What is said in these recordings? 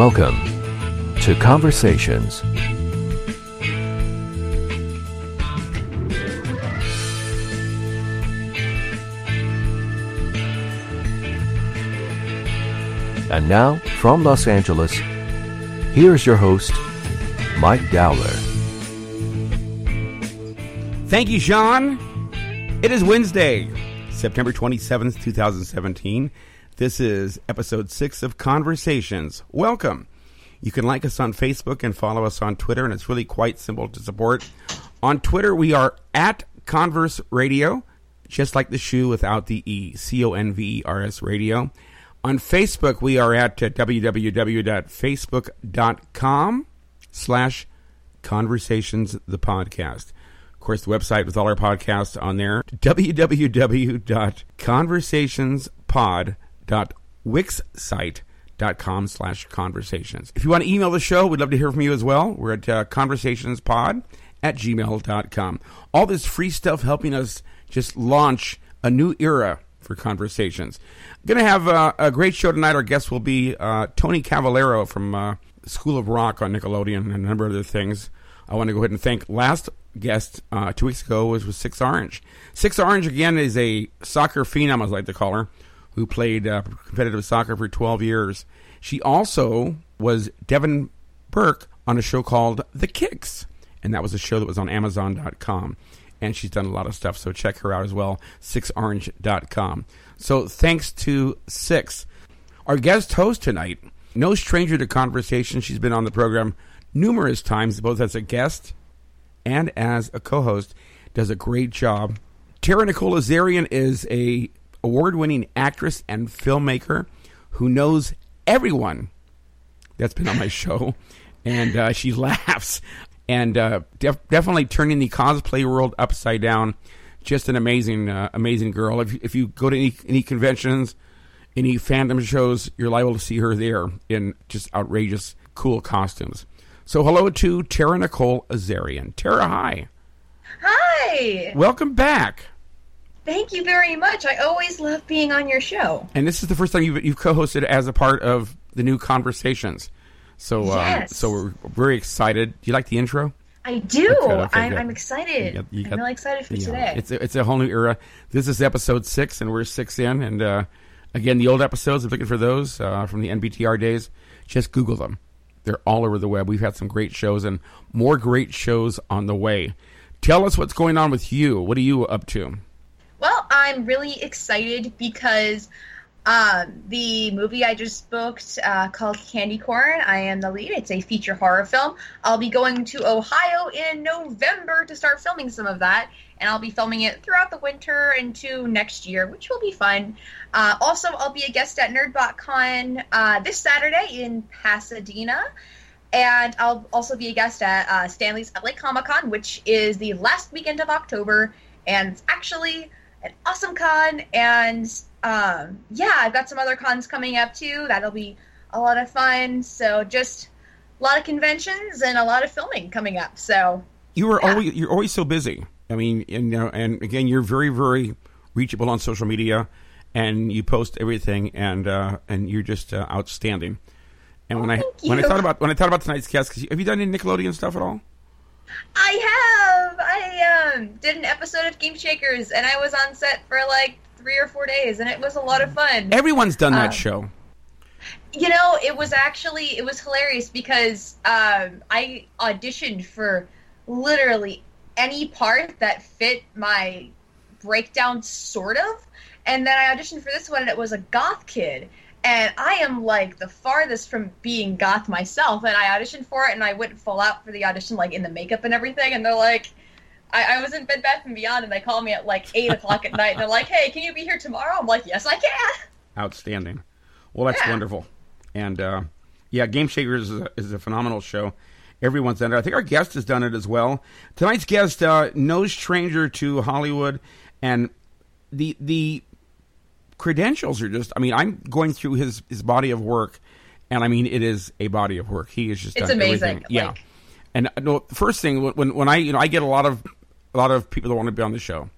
Welcome to Conversations. And now, from Los Angeles, here's your host, Mike Dowler. Thank you, Sean. It is Wednesday, September 27th, 2017. This is episode six of Conversations. Welcome. You can like us on Facebook and follow us on Twitter, and it's really quite simple to support. On Twitter, we are at Converse Radio, just like the shoe without the E, C O N V E R S Radio. On Facebook, we are at www.facebook.com slash conversations the podcast. Of course, the website with all our podcasts on there, www.conversationspod.wixsite.com slash conversations. If you want to email the show, we'd love to hear from you as well. We're at uh, conversationspod at gmail.com. All this free stuff helping us just launch a new era for conversations. Going to have uh, a great show tonight. Our guest will be uh, Tony Cavalero from uh, School of Rock on Nickelodeon and a number of other things. I want to go ahead and thank last guest uh, two weeks ago was with Sixx Orange. Sixx Orange again is a soccer phenom, I like to call her, who played uh, competitive soccer for 12 years. She also was Devin Burke on a show called The Kicks, and that was a show that was on Amazon.com. And she's done a lot of stuff, so check her out as well, sixorange.com. So thanks to Sixx. Our guest host tonight, no stranger to conversation. She's been on the program numerous times, both as a guest and as a co-host. Does a great job. Tara Nicole Azarian is a award-winning actress and filmmaker who knows everyone that's been on my show, and uh, she laughs and uh, def- definitely turning the cosplay world upside down. Just an amazing, uh, amazing girl. If if you go to any any conventions, any fandom shows, you're liable to see her there in just outrageous, cool costumes. So hello to Tara Nicole Azarian. Tara, hi. Hi. Welcome back. Thank you very much. I always love being on your show. And this is the first time you've, you've co-hosted as a part of the new conversations. So, Yes. um, so we're very excited. Do you like the intro? I do. Okay, okay, I'm. I'm excited. You got- you I'm really excited for Yeah, today. It's a, it's a whole new era. This is episode six, and we're six in. And uh, again, the old episodes. If you're looking for those uh, from the NBTR days, just Google them. They're all over the web. We've had some great shows and more great shows on the way. Tell us what's going on with you. What are you up to? Well, I'm really excited because um, the movie I just booked uh, called Candy Corn, I am the lead. It's a feature horror film. I'll be going to Ohio in November to start filming some of that, and I'll be filming it throughout the winter into next year, which will be fun. Uh, also, I'll be a guest at NerdBotCon uh, this Saturday in Pasadena. And I'll also be a guest at uh, Stan Lee's LA Comic Con, which is the last weekend of October. And it's actually an awesome con. And um, yeah, I've got some other cons coming up too. That'll be a lot of fun. So just a lot of conventions and a lot of filming coming up. So You are Yeah. always you're always so busy. I mean, and, you know, and again, you're very very reachable on social media, and you post everything, and uh, and you're just uh, outstanding. And when I thank when I thought about when I thought about tonight's you- have you done any Nickelodeon stuff at all? I have. I um, did an episode of Game Shakers, and I was on set for like three or four days, and it was a lot of fun. Everyone's done that Um, show. You know, it was actually it was hilarious because um, I auditioned for literally any part that fit my breakdown, sort of, and then I auditioned for this one, and it was a goth kid. And I am like the farthest from being goth myself, and I auditioned for it, and I went full out for the audition, like in the makeup and everything. And they're like, I, I was in Bed Bath and Beyond, and they call me at like eight o'clock at night, and they're like, "Hey, can you be here tomorrow?" I'm like, "Yes, I can." Outstanding. Well, that's Yeah. wonderful. And uh, yeah, Game Shakers is a, is a phenomenal show. Everyone's done it. I think our guest has done it as well. Tonight's guest, uh, no stranger to Hollywood, and the the credentials are just. I mean, I'm going through his his body of work, and I mean, it is a body of work. He has just It's done amazing. everything. Yeah. Like- And uh, no, the first thing when when I you know I get a lot of a lot of people that want to be on the show,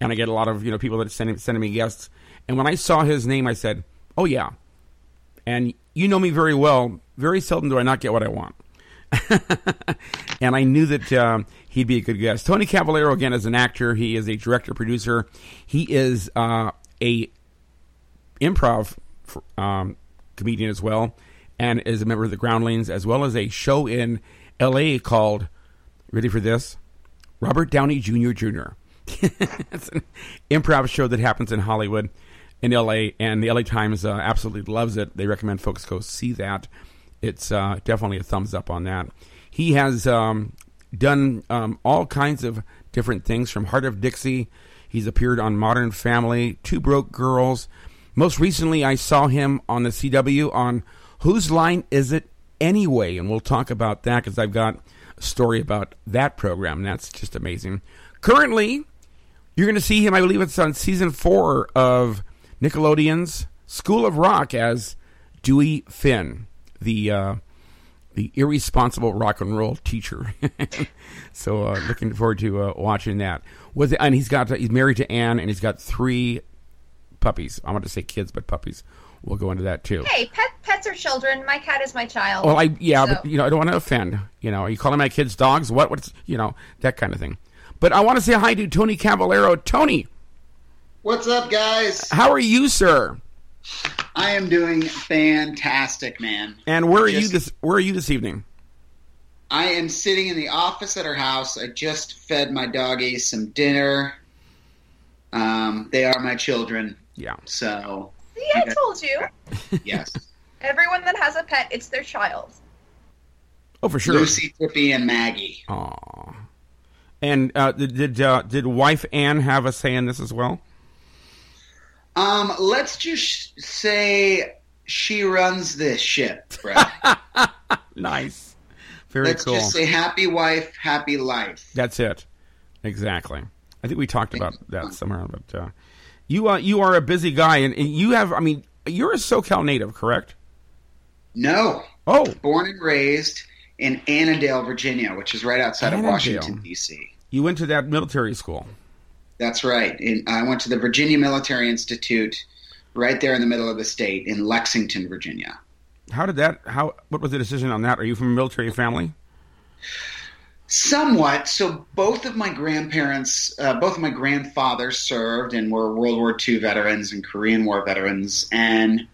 and I get a lot of you know people that send sending me guests. And when I saw his name, I said, "Oh yeah." And you know me very well. very seldom do I not get what I want. and I knew that um, he'd be a good guest. Tony Cavalero, again, is an actor. He is a director, producer. He is uh, a improv um, comedian as well, and is a member of the Groundlings, as well as a show in L.A. called, ready for this? Robert Downey Jr. Jr. it's an improv show that happens in Hollywood, in LA, and the LA Times uh, absolutely loves it. They recommend folks go see that. It's uh, definitely a thumbs up on that. He has um, done um, all kinds of different things from Hart of Dixie. He's appeared on Modern Family, Two Broke Girls. Most recently, I saw him on the CW on Whose Line Is It Anyway? And we'll talk about that because I've got a story about that program. That's just amazing. Currently, you're going to see him, I believe it's on season four of Nickelodeon's School of Rock as Dewey Finn, the uh, the irresponsible rock and roll teacher. so uh, looking forward to uh, watching that. Was and he's got he's married to Anne and he's got three puppies. I want to say kids, but puppies. We'll go into that too. Hey, pet, pets are children. My cat is my child. Well, I yeah, so. but you know, I don't want to offend. You know, are you calling my kids dogs? What? What's you know that kind of thing. But I want to say hi to Tony Cavalero. Tony, what's up, guys? How are you, sir? I am doing fantastic, man. And where are just, you this? Where are you this evening? I am sitting in the office at our house. I just fed my doggies some dinner. Um, they are my children. Yeah. So. See, I told you. Yes. Everyone that has a pet, it's their child. Oh, for sure. Lucy, Tippy, and Maggie. Aww. And uh, did uh, did wife Anne have a say in this as well? Um, let's just say she runs this ship, Brett. nice. Very cool. let's just say happy wife, happy life. That's it. Exactly. I think we talked about that somewhere, but uh, you uh, you are a busy guy, and, and, you have. I mean, you're a SoCal native, correct? No. Oh, born and raised in Annandale, Virginia, which is right outside Annandale. of Washington D.C. You went to that military school. That's right. In, I went to the Virginia Military Institute, right there in the middle of the state in Lexington, Virginia. How did that? How? What was the decision on that? Are you from a military family? Somewhat. So both of my grandparents, uh, both of my grandfathers served and were World War II veterans and Korean War veterans, and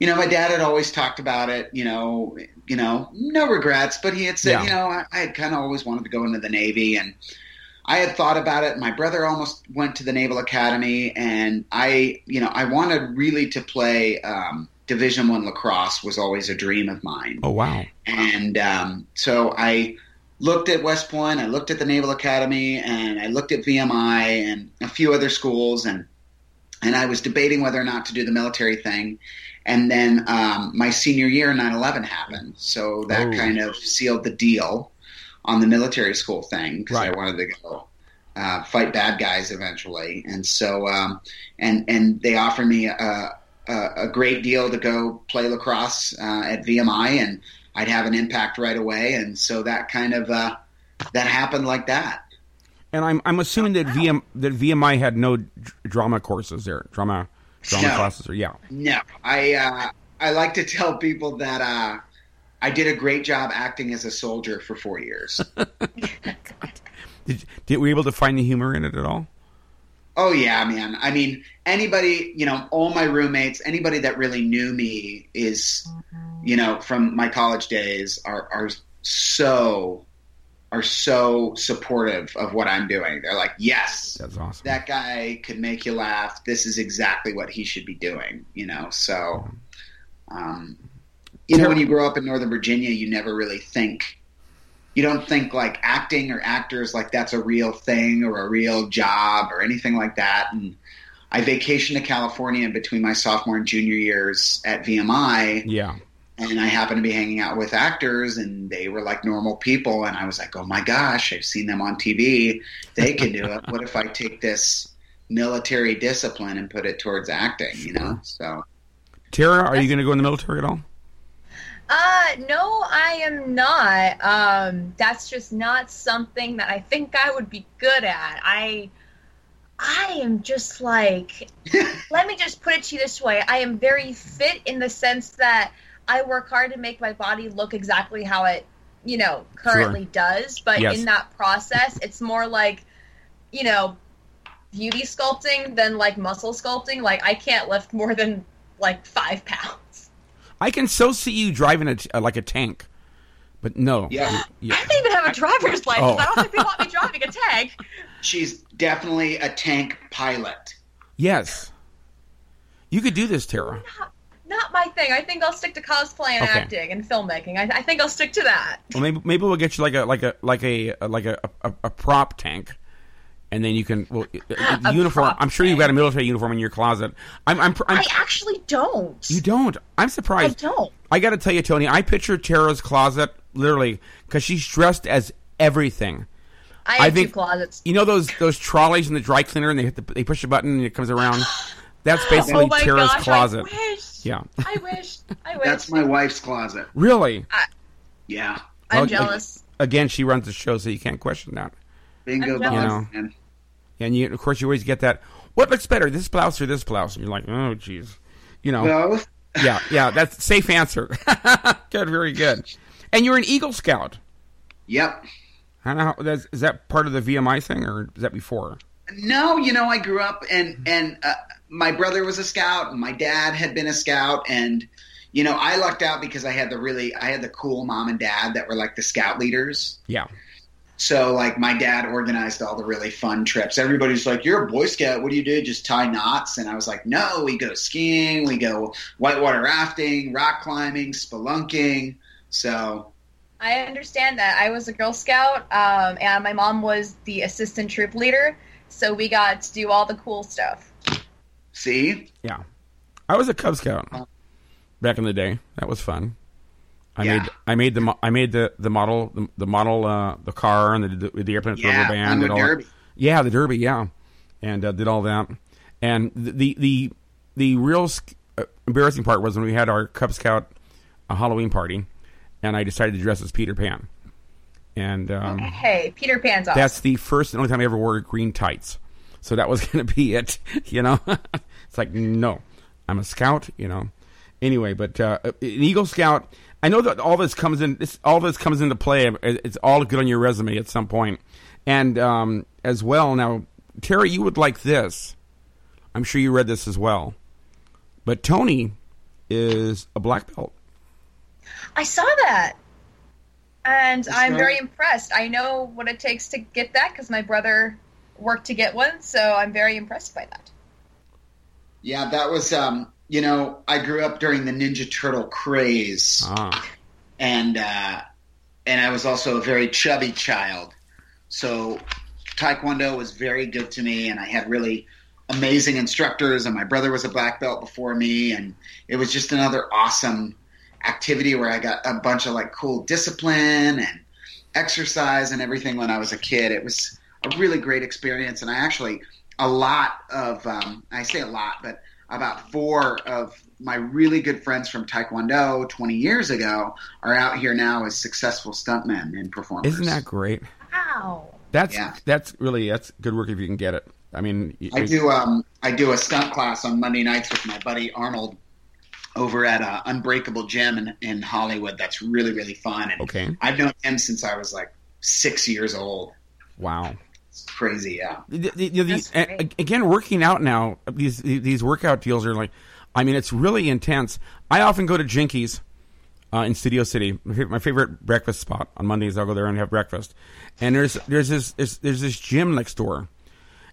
you know, my dad had always talked about it. You know, you know, no regrets, but he had said, yeah. you know, I, I had kind of always wanted to go into the Navy, and I had thought about it. My brother almost went to the Naval Academy, and I, you know, I wanted really to play um, Division One lacrosse. Was always a dream of mine. Oh wow! And um, so I looked at West Point, I looked at the Naval Academy, and I looked at VMI and a few other schools, and and I was debating whether or not to do the military thing. And then um, my senior year, 9 11 happened. So that oh. kind of sealed the deal on the military school thing because right. I wanted to go uh, fight bad guys eventually. And so, um, and, and they offered me a, a, a, great deal to go play lacrosse uh, at VMI and I'd have an impact right away. And so that kind of, uh, that happened like that. And I'm, I'm assuming that VM that VMI had no drama courses there, drama drama no. classes, or yeah. No, I uh, I like to tell people that uh, I did a great job acting as a soldier for four years. did, did were you able to find the humor in it at all? Oh yeah, man. I mean, anybody, you know, all my roommates, anybody that really knew me is, you know, from my college days are are so are so supportive of what I'm doing. They're like, "Yes, that's awesome. That guy could make you laugh. This is exactly what he should be doing." You know, so um, you know, when you grow up in Northern Virginia, you never really think. You don't think like acting or actors like that's a real thing or a real job or anything like that. And I vacationed to California in between my sophomore and junior years at VMI. Yeah and I happened to be hanging out with actors, and they were like normal people, and I was like, "Oh my gosh, I've seen them on TV. They can do it. What if I take this military discipline and put it towards acting?" You know. So, Tara, are you going to go in the military at all? Uh, no, I am not. Um, that's just not something that I think I would be good at. I, I am just like, let me just put it to you this way: I am very fit in the sense that I work hard to make my body look exactly how it, you know, currently does. But Yes. in that process, it's more like, you know, beauty sculpting than like muscle sculpting. Like I can't lift more than like five pounds. I can so see you driving a t- uh, like a tank, but no. Yeah. Yeah. I don't even have a driver's license. Oh. I don't think they want me driving a tank. She's definitely a tank pilot. Yes. You could do this, Tara. Not my thing. I think I'll stick to cosplay and Okay. acting and filmmaking. I, I think I'll stick to that. Well, maybe maybe we'll get you like a like a like a like a a, a prop tank, and then you can well A uniform. prop I'm sure you've got a military uniform in your closet. I'm I'm, I'm I actually don't. you don't. I'm surprised. I surprised. don't. I got to tell you, Tony. I picture Tara's closet literally because she's dressed as everything. I I have think- two closets. You know those those trolleys in the dry cleaner, and they hit the, they push a button and it comes around. That's oh basically oh my Tara's gosh! closet. I wish. Yeah, I wish. I wish. That's my wife's closet. really. Yeah. I'm Well, jealous. Again, she runs the show, so you can't question that. Bingo I'm jealous. man. And you, of course, you always get that. What looks better, this blouse or this blouse? And you're like, oh, jeez. You know, Both. yeah, yeah. That's safe answer. good, very good. And you're an Eagle Scout. Yep. I know. That's, is that part of the VMI thing, or is that before? No, you know, I grew up and and uh, my brother was a scout, and my dad had been a scout, and you know, I lucked out because I had the really I had the cool mom and dad that were like the scout leaders. Yeah. So like my dad organized all the really fun trips. Everybody's like, "You're a Boy Scout. What do you do? Just tie knots?" And I was like, "No, we go skiing, we go whitewater rafting, rock climbing, spelunking." So I understand that. I was a Girl Scout, um, and my mom was the assistant troop leader, so we got to do all the cool stuff. see, Yeah. I was a Cub Scout back in the day. That was fun. I Yeah. made I made the I made the the model the, the model uh, the car and the the, the airplane yeah, rubber band and all derby. Yeah, the Derby, yeah, and uh, did all that. And the the the, the real sc- uh, embarrassing part was when we had our Cub Scout uh, Halloween party, and I decided to dress as Peter Pan. And um, Hey, Peter Pan's awesome. that's the first and only time I ever wore green tights. So that was going to be it, you know. it's like no, I'm a scout, you know. Anyway, but uh, an Eagle Scout. I know that all this comes in. This, all this comes into play. It's all good on your resume at some point, and um, as well. Now, Terry, you would like this. I'm sure you read this as well. But Tony is a black belt. I saw that, and I'm right. very impressed. I know what it takes to get that because my brother worked to get one, so I'm very impressed by that. Yeah, that was um, you know, I grew up during the Ninja Turtle craze. Ah, and uh, and I was also a very chubby child. So Taekwondo was very good to me, and I had really amazing instructors. And my brother was a black belt before me, and it was just another awesome activity where I got a bunch of like cool discipline and exercise and everything when I was a kid. It was a really great experience, and I actually a lot of um, I say a lot, but about four of my really good friends from Taekwondo 20 years ago are out here now as successful stuntmen and performers. isn't that great? Wow. That's Yeah. that's really that's good work if you can get it. I mean, I do um I do a stunt class on Monday nights with my buddy Arnold over at uh, Unbreakable Gym in, in Hollywood. That's really really fun. And Okay. I've known him since I was like six years old. Wow. It's crazy, yeah. The- the- the- That's a- great. again, working out now. These these workout deals are like, I mean, it's really intense. I often go to Jinky's uh, in Studio City, my favorite, my favorite breakfast spot. On Mondays, I'll go there and have breakfast. And there's there's this there's, there's this gym next door,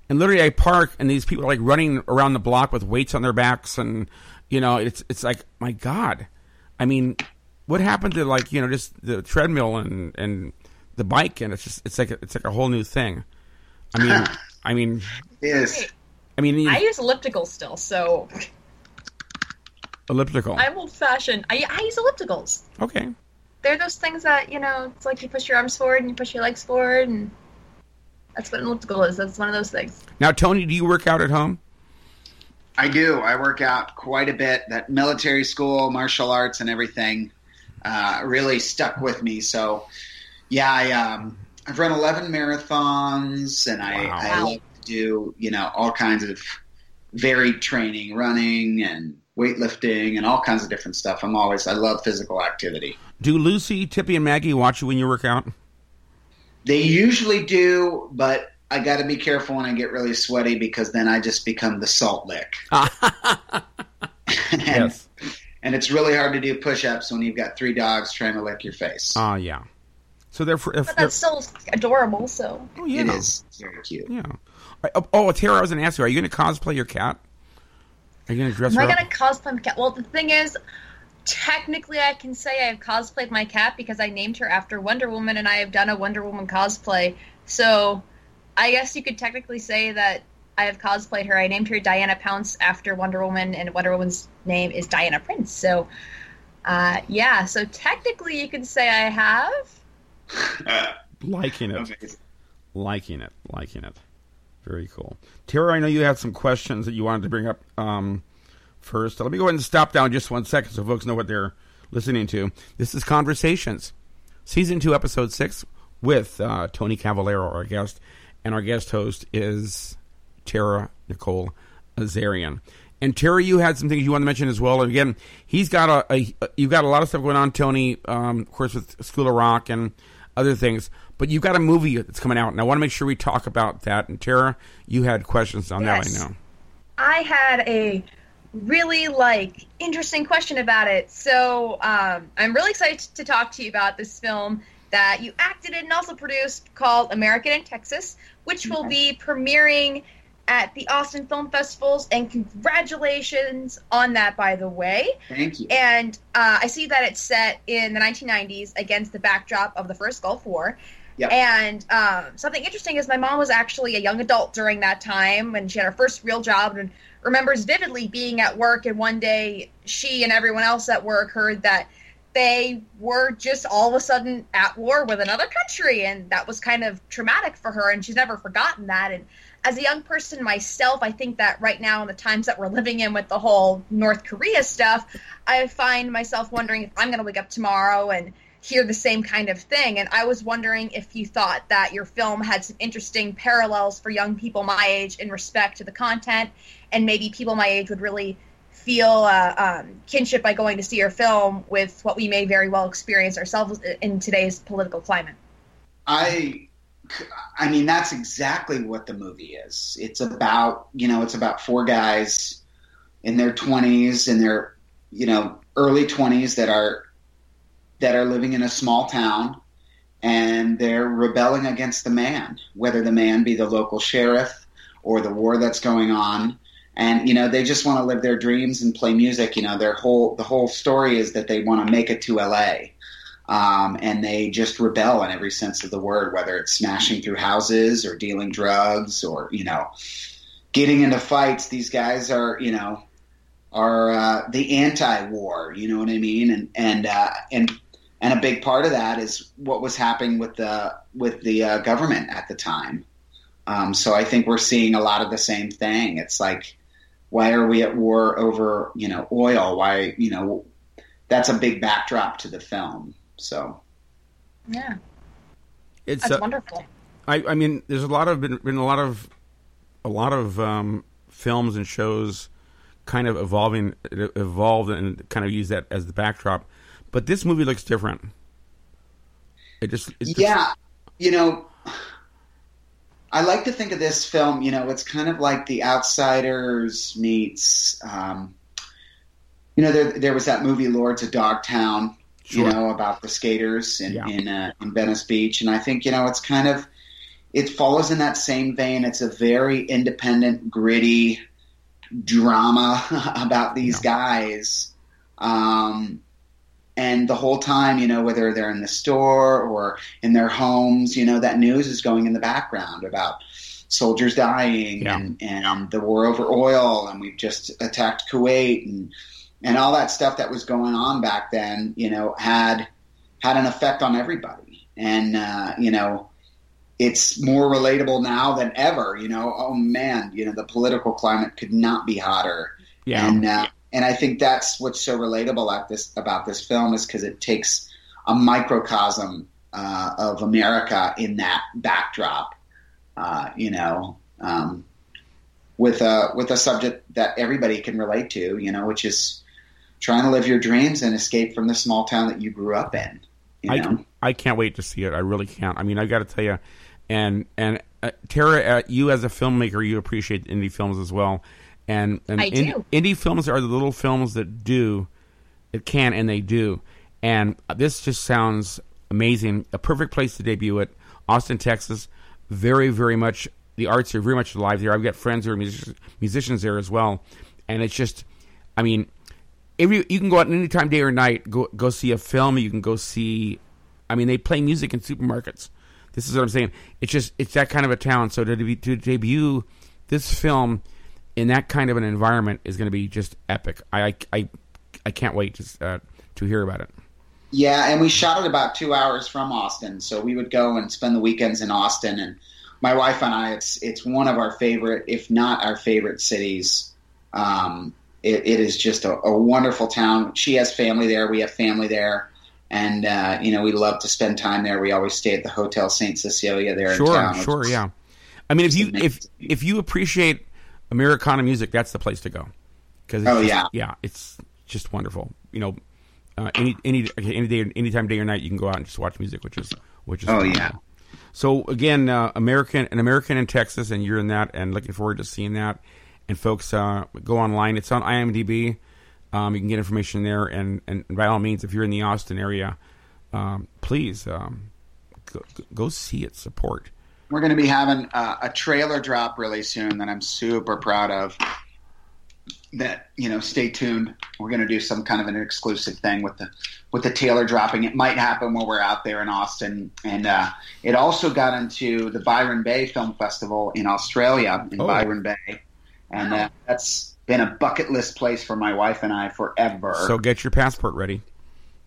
and literally I park, and these people are like running around the block with weights on their backs, and you know, it's it's like my God. I mean, what happened to like you know just the treadmill and and the bike, and it's just it's like a, it's like a whole new thing. I mean, I mean, It is. I mean, you- I use elliptical still, so elliptical. I'm old fashioned. I, I use ellipticals. okay. They're those things that, you know, it's like you push your arms forward and you push your legs forward, and that's what an elliptical is. That's one of those things. Now, Tony, do you work out at home? I do. I work out quite a bit. That military school, martial arts, and everything uh, really stuck with me. So, yeah, I um, I've run eleven marathons, and I, Wow. I Wow. love to do you know all kinds of varied training, running and weightlifting and all kinds of different stuff. I'm always I love physical activity. Do Lucy, Tippy, and Maggie watch you when you work out? They usually do, but I got to be careful when I get really sweaty because then I just become the salt lick. and, yes. and it's really hard to do push-ups when you've got three dogs trying to lick your face. Ah, yeah. So therefore, if, But that's still adorable. So oh, yeah. It is very cute. Yeah. Oh, oh, Tara, I was going to ask you, are you going to cosplay your cat? Are you going to dress am her I gonna cosplay my cat? Well, the thing is, technically, I can say I have cosplayed my cat because I named her after Wonder Woman, and I have done a Wonder Woman cosplay. So, I guess you could technically say that I have cosplayed her. I named her Diana Pounce after Wonder Woman, and Wonder Woman's name is Diana Prince. So, uh, yeah. So technically, you could say I have. Liking it. Amazing. Liking it. Liking it. Very cool. Tara, I know you had some questions that you wanted to bring up um, first. Let me go ahead and stop down just one second so folks know what they're listening to. This is Conversations, Season 2, Episode 6, with uh, Tony Cavalero, our guest. And our guest host is Tara Nicole Azarian. And Tara, you had some things you want to mention as well. And again, he's got a, a you've got a lot of stuff going on, Tony. Um, of course, with School of Rock and other things. But you've got a movie that's coming out, and I want to make sure we talk about that. And Tara, you had questions on Yes. that, I know. I had a really like interesting question about it. So um, I'm really excited to talk to you about this film that you acted in and also produced called American in Texas, which will be premiering at the Austin Film Festivals. And congratulations on that, by the way. Thank you. And uh, I see that it's set in the 1990s against the backdrop of the first Gulf War. Yep. And um, something interesting is my mom was actually a young adult during that time when she had her first real job and remembers vividly being at work. And one day she and everyone else at work heard that they were just all of a sudden at war with another country. And that was kind of traumatic for her. And she's never forgotten that. And as a young person myself, I think that right now, in the times that we're living in with the whole North Korea stuff, I find myself wondering if I'm going to wake up tomorrow and hear the same kind of thing. And I was wondering if you thought that your film had some interesting parallels for young people my age in respect to the content, and maybe people my age would really feel uh, um, kinship by going to see your film with what we may very well experience ourselves in today's political climate. I, I mean, that's exactly what the movie is. It's about, you know, it's about four guys in their twenties and their, you know, early twenties that are, that are living in a small town and they're rebelling against the man, whether the man be the local sheriff or the war that's going on. And, you know, they just want to live their dreams and play music. You know, their whole, the whole story is that they want to make it to LA um, and they just rebel in every sense of the word, whether it's smashing through houses or dealing drugs or you know getting into fights. These guys are you know are uh, the anti-war. You know what I mean? And and uh, and and a big part of that is what was happening with the with the uh, government at the time. Um, so I think we're seeing a lot of the same thing. It's like, why are we at war over you know oil? Why you know that's a big backdrop to the film. So Yeah, It's that's uh, wonderful. I, I mean, there's a lot of been, been a lot of a lot of um, films and shows kind of evolving, evolved, and kind of use that as the backdrop. But this movie looks different. It just, it just yeah, you know, I like to think of this film. You know, it's kind of like The Outsiders meets. Um, you know, there there was that movie Lords of Dogtown. Sure. You know about the skaters in Yeah. in, uh, in Venice Beach, and I think you know it's kind of it follows in that same vein. It's a very independent, gritty drama about these guys. Um, and the whole time, you know, whether they're in the store or in their homes, you know, that news is going in the background about soldiers dying Yeah. and, and the war over oil, and we've just attacked Kuwait and and all that stuff that was going on back then, you know, had had an effect on everybody. And uh, you know, it's more relatable now than ever. You know, oh man, you know, the political climate could not be hotter. yeah, And uh, and I think that's what's so relatable at this about this film is because it takes a microcosm uh, of America in that backdrop. Uh, you know, um, with a with a subject that everybody can relate to, you know, which is trying to live your dreams and escape from the small town that you grew up in. You know? I I can't wait to see it. I really can't. I mean, I got to tell you, and and uh, Tara, uh, you as a filmmaker, you appreciate indie films as well, and and I in- do. indie films are the little films that do, it can and they do, and this just sounds amazing. A perfect place to debut it, Austin, Texas. Very very much the arts are very much alive there. I've got friends who are musicians, musicians there as well, and it's just, I mean, you can go out anytime, day or night, go go see a film. You can go see. I mean, they play music in supermarkets. This is what I'm saying. It's just it's that kind of a town. So to, to debut this film in that kind of an environment is going to be just epic. I I I, I can't wait to uh, to hear about it. Yeah, and we shot it about two hours from Austin, so we would go and spend the weekends in Austin. And my wife and I, it's it's one of our favorite, if not our favorite cities. Um, it, it is just a, a wonderful town. She has family there. We have family there, and uh, you know we love to spend time there. We always stay at the Hotel Saint Cecilia there in Sure, town. sure, is- yeah. I mean, if you if if you appreciate Americana music, that's the place to go. Because Oh, just, yeah. yeah, it's just wonderful. You know, uh, any any any day, anytime, day or night, you can go out and just watch music, which is which is Oh, phenomenal. yeah. So again, uh, American, an American in Texas, and you're in that, and looking forward to seeing that. And folks, uh, go online. It's on IMDb. Um, you can get information there, and, and by all means, if you're in the Austin area, um, please um, go, go see it. Support. We're going to be having uh, a trailer drop really soon that I'm super proud of. That you know, stay tuned. We're going to do some kind of an exclusive thing with the with the trailer dropping. It might happen while we're out there in Austin, and uh, it also got into the Byron Bay Film Festival in Australia in Oh. Byron Bay, and uh, that's been a bucket list place for my wife and I forever. So get your passport ready.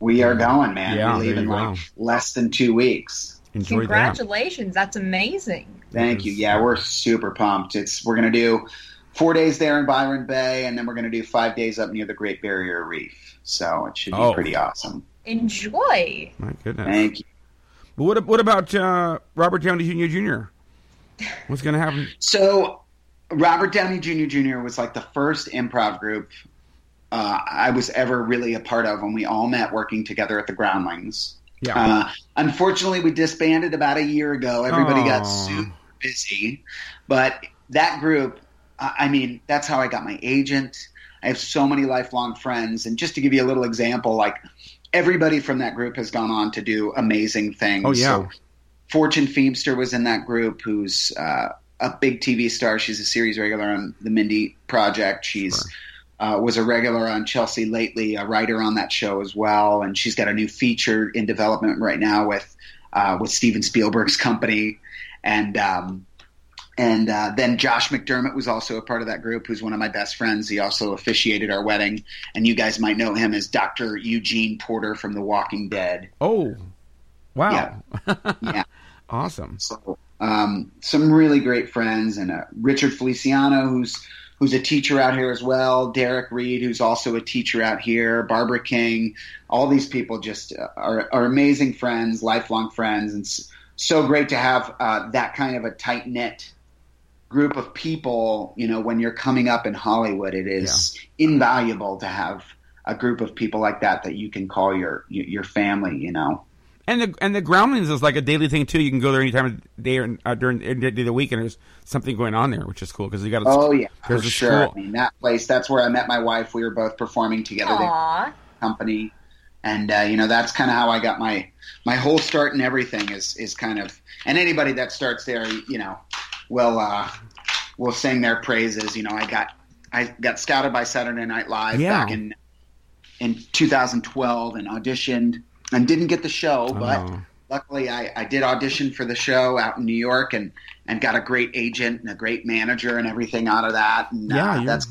we are going, man. Yeah, we leave there in like go. less than two weeks. Enjoy that. Congratulations, that's amazing. Thank you. Yeah, we're super pumped. It's we're gonna do four days there in Byron Bay, and then we're gonna do five days up near the Great Barrier Reef. So it should be Oh. pretty awesome. Enjoy. My goodness. Thank you. But what what about uh, Robert Downey Jr. Jr.? What's going to happen? So Robert Downey Jr. Jr. was like the first improv group uh, I was ever really a part of when we all met working together at the Groundlings. Yeah. Uh, unfortunately, we disbanded about a year ago. Everybody got super busy, but that group, I I mean, that's how I got my agent. I have so many lifelong friends, and just to give you a little example, like everybody from that group has gone on to do amazing things. Oh, yeah. So Fortune Feemster was in that group, who's uh, a big TV star. She's a series regular on the Mindy Project. She's Sure. uh, was a regular on Chelsea lately, a writer on that show as well, and she's got a new feature in development right now with uh, with Steven Spielberg's company, and um, and uh, then Josh McDermitt was also a part of that group, who's one of my best friends. He also officiated our wedding, and you guys might know him as Dr. Eugene Porter from The Walking Dead. Oh, wow. Yeah. awesome. So um, some really great friends, and uh, Richard Feliciano, who's who's a teacher out here as well. Derek Reed, who's also a teacher out here. Barbara King. All these people just uh, are, are amazing friends, lifelong friends, and so great to have uh, that kind of a tight knit group of people. You know, when you're coming up in Hollywood, it is invaluable to have a group of people like that that you can call your your family. You know. And the and the Groundlings is like a daily thing too. You can go there any time of the day or uh, during the day of the week, and there's something going on there, which is cool because you got. Oh yeah, for There's a sure. school. I mean, that place. That's where I met my wife. We were both performing together. The Aw. company, and uh, you know that's kind of how I got my my whole start and everything is is kind of. And anybody that starts there, you know, will uh, will sing their praises. You know, I got I got scouted by Saturday Night Live Yeah. back in in 2012 and auditioned and didn't get the show, but Oh. luckily I, I did audition for the show out in New York and, and got a great agent and a great manager and everything out of that. And Yeah, uh, that's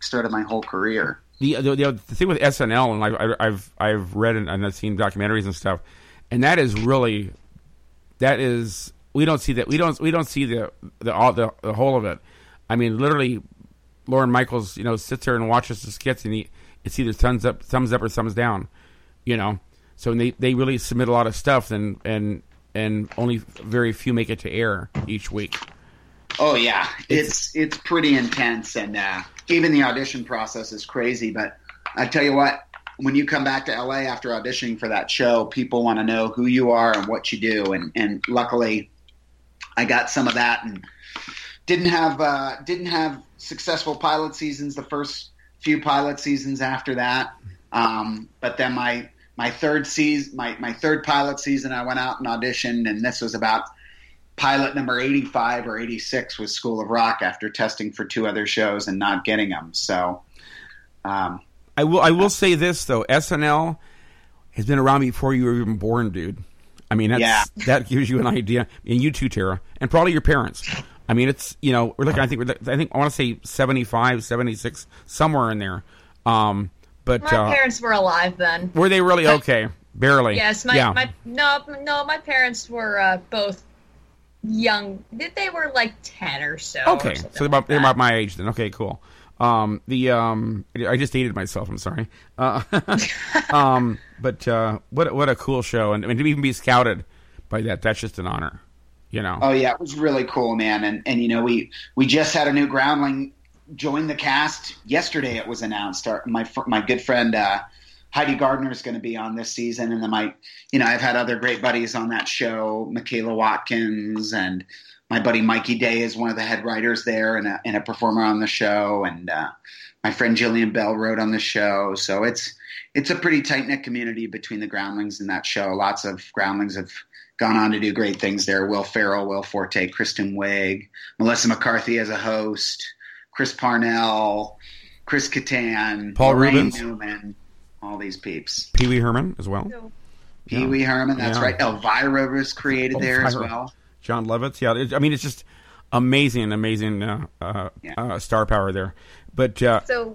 started my whole career. the, the the the thing with SNL, and I've I've I've read and, and I've seen documentaries and stuff, and that is really that is we don't see that we don't we don't see the the all the, the whole of it. I mean, literally, Lorne Michaels, you know, sits there and watches the skits, and he it's either thumbs up, thumbs up, or thumbs down, you know. So they they really submit a lot of stuff, and and and only very few make it to air each week. Oh yeah, it's it's pretty intense, and uh, even the audition process is crazy. But I tell you what, when you come back to LA after auditioning for that show, people want to know who you are and what you do, and and luckily, I got some of that, and didn't have uh, didn't have successful pilot seasons the first few pilot seasons after that, um, but then my my third season, my, my third pilot season, I went out and auditioned, and this was about pilot number 85 or 86 was School of Rock after testing for two other shows and not getting them. So, um, I will I will say this though, SNL has been around before you were even born, dude. I mean, that's, Yeah. that gives you an idea, and you too, Tara, and probably your parents. I mean, it's you know we're looking. I think I think I want to say 75, 76, somewhere in there. Um, but My uh, parents were alive then. were they really okay? Barely. Yes, my, yeah. my no no my parents were uh, both young. They they were like ten or so. Okay, something so they're about, like they're about my age then. Okay, cool. Um, the um, I just dated myself. I'm sorry. Uh, um, but uh, what what a cool show, and I mean, to even be scouted by that, that's just an honor. You know. Oh yeah, it was really cool, man. And and you know we we just had a new groundling join the cast yesterday. It was announced. Our, my my good friend uh, Heidi Gardner is going to be on this season, and then my you know I've had other great buddies on that show, Michaela Watkins and my buddy Mikey Day is one of the head writers there and a, and a performer on the show, and uh, my friend Jillian Bell wrote on the show. So it's it's a pretty tight knit community between the groundlings and that show. Lots of groundlings have gone on to do great things there. Will Ferrell, Will Forte, Kristen Wiig, Melissa McCarthy as a host, Chris Parnell, Chris Kattan, Paul Laraine Reubens. Newman, all these peeps. Pee Wee Herman as well. So, Pee Wee Herman, that's Yeah. right. Elvira was created there as well. Jon Lovitz. Yeah, it, I mean, it's just amazing, amazing uh, uh, Yeah. uh, star power there. But uh, so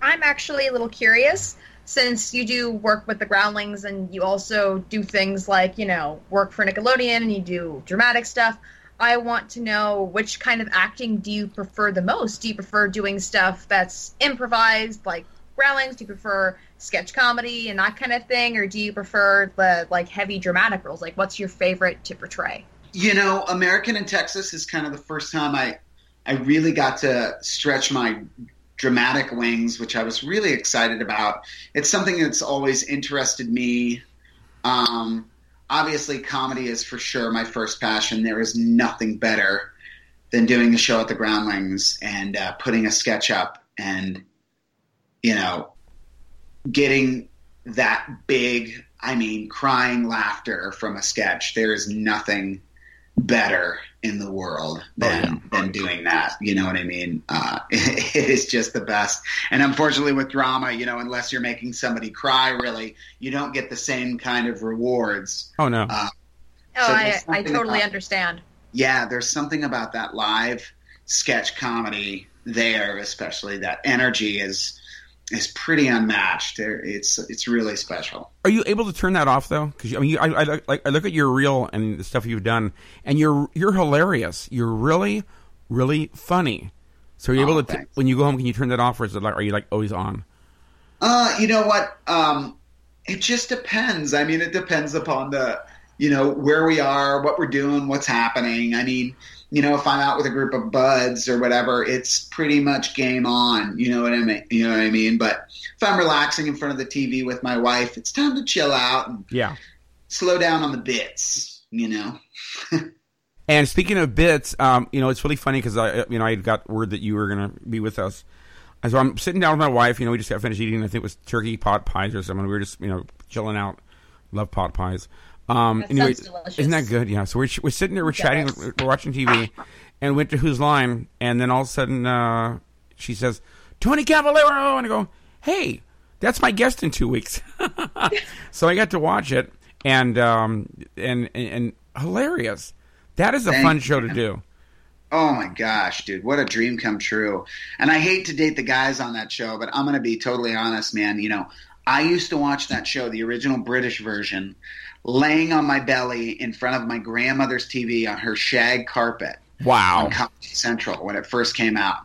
I'm actually a little curious since you do work with the groundlings and you also do things like you know work for Nickelodeon and you do dramatic stuff. I want to know which kind of acting do you prefer the most? Do you prefer doing stuff that's improvised, like groundlings? Do you prefer sketch comedy and that kind of thing, or do you prefer the like heavy dramatic roles? Like, what's your favorite to portray? You know, American in Texas is kind of the first time I I really got to stretch my dramatic wings, which I was really excited about. It's something that's always interested me. Um, obviously, comedy is for sure my first passion. There is nothing better than doing a show at the Groundlings and uh, putting a sketch up and, you know, getting that big, I mean, crying laughter from a sketch. There is nothing better in the world than than doing that. You know what I mean? Uh, it is just the best. And unfortunately, with drama, you know, unless you're making somebody cry, really, you don't get the same kind of rewards. oh no, Uh, Oh, So I, I totally about- understand. Yeah, there's something about that live sketch comedy there, especially that energy is is pretty unmatched. It's it's really special. Are you able to turn that off though? Because I mean, you, I, I, like- I look at your reel and the stuff you've done, and you're you're hilarious. You're really, really funny. So are you Oh, able to, thanks. when you go home, can you turn that off, or is it like, are you like always on? Uh, you know what? Um, it just depends. I mean, it depends upon the, you know, where we are, what we're doing, what's happening. I mean, you know, if I'm out with a group of buds or whatever, it's pretty much game on. You know what I mean? You know what I mean? But if I'm relaxing in front of the TV with my wife, it's time to chill out and Yeah. slow down on the bits. You know? And speaking of bits, um, you know, it's really funny because I, you know, I got word that you were going to be with us. And so I'm sitting down with my wife. You know, we just got finished eating. I think it was turkey pot pies or something. We were just, you know, chilling out. Love pot pies. Um, That anyway, delicious. isn't that good? Yeah. So we're we're sitting there, we're chatting, Yes. we're, we're watching TV, and went to Whose Line, and then all of a sudden, uh, she says, "Tony Cavalero," and I go, "Hey, that's my guest in two weeks." so I got to watch it, and um, and, and and hilarious. That is a Thank fun you. show to do. Oh my gosh, dude, what a dream come true. And I hate to date the guys on that show, but I'm going to be totally honest, man. You know, I used to watch that show, the original British version, laying on my belly in front of my grandmother's TV on her shag carpet Wow. on Comedy Central when it first came out.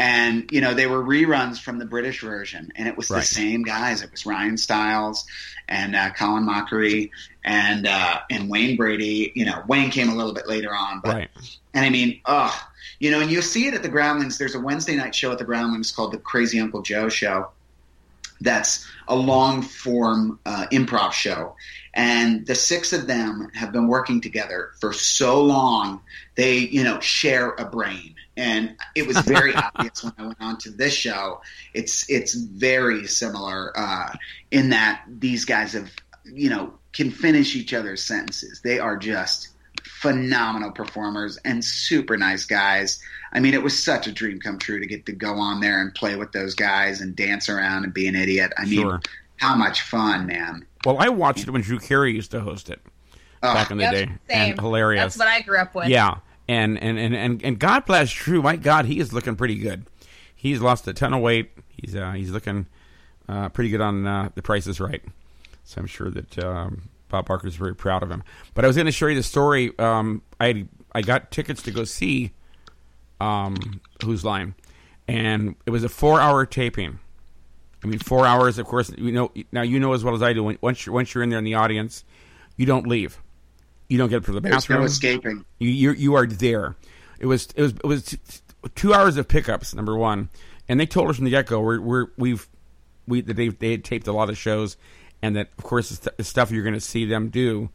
and you know they were reruns from the British version, and it was Right. the same guys. It was Ryan Stiles and uh, Colin Mochrie and uh, and Wayne Brady. You know, Wayne came a little bit later on, but Right. and I mean, oh, you know, and you see it at the Groundlings. There's a Wednesday night show at the Groundlings called the Crazy Uncle Joe Show. That's a long form uh, improv show. And the six of them have been working together for so long. They, you know, share a brain. And it was very obvious when I went on to this show. It's it's very similar uh, in that these guys have, you know, can finish each other's sentences. They are just phenomenal performers and super nice guys. I mean, it was such a dream come true to get to go on there and play with those guys and dance around and be an idiot. I mean, Sure. how much fun, man! Well, I watched it when Drew Carey used to host it Oh, back in the Yep, day, same. and hilarious. That's what I grew up with. Yeah, and and, and and and God bless Drew. My God, he is looking pretty good. He's lost a ton of weight. He's uh, he's looking uh, pretty good on uh, the Price is Right. So I'm sure that um, Bob Barker's very proud of him. But I was going to show you the story. Um, I I got tickets to go see um, Whose Line, and it was a four hour taping. I mean, four hours. Of course, you know now. You know as well as I do. When, once you're once you're in there in the audience, you don't leave. You don't get up to the There's bathroom. no escaping. You you you are there. It was it was it was two hours of pickups. Number one, and they told us from the get go we're, we're we've we that they they had taped a lot of shows, and that of course the, st- the stuff you're going to see them do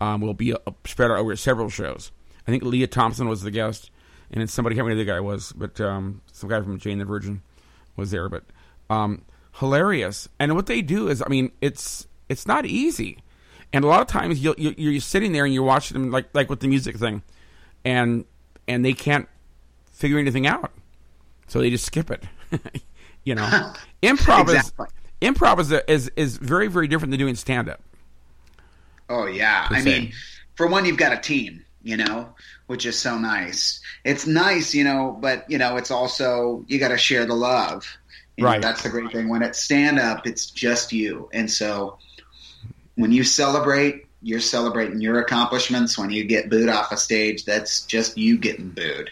um, will be uh, spread out over several shows. I think Lea Thompson was the guest, and then somebody I can't remember who the guy was, but um, some guy from Jane the Virgin was there. But um, hilarious, and what they do is, I mean, it's it's not easy. And a lot of times you'll, you you're sitting there and you're watching them like like with the music thing, and and they can't figure anything out, so they just skip it. you know, improv Exactly. is improv is, is is very very different than doing stand up. Oh yeah, I mean, for one, you've got a team, you know, which is so nice. It's nice, you know, but you know, it's also you got to share the love. Right. that's the great thing. When it's stand up, it's just you, and so when you celebrate, you're celebrating your accomplishments. When you get booed off a stage, that's just you getting booed.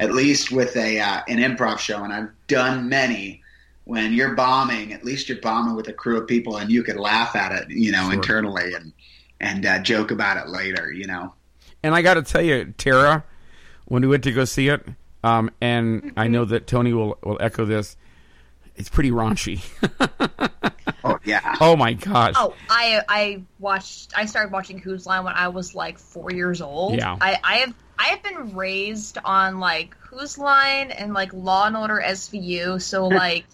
At least with a uh, an improv show, and I've done many. When you're bombing, at least you're bombing with a crew of people, and you could laugh at it, you know, Sure. internally and and uh, joke about it later. You know, And I got to tell you, Tara, when we went to go see it, um, and I know that Tony will will echo this. It's pretty raunchy. oh yeah, oh my gosh! Oh, I I watched. I started watching Whose Line when I was like four years old. Yeah. I I have I have been raised on like Whose Line and like Law and Order SVU. So like,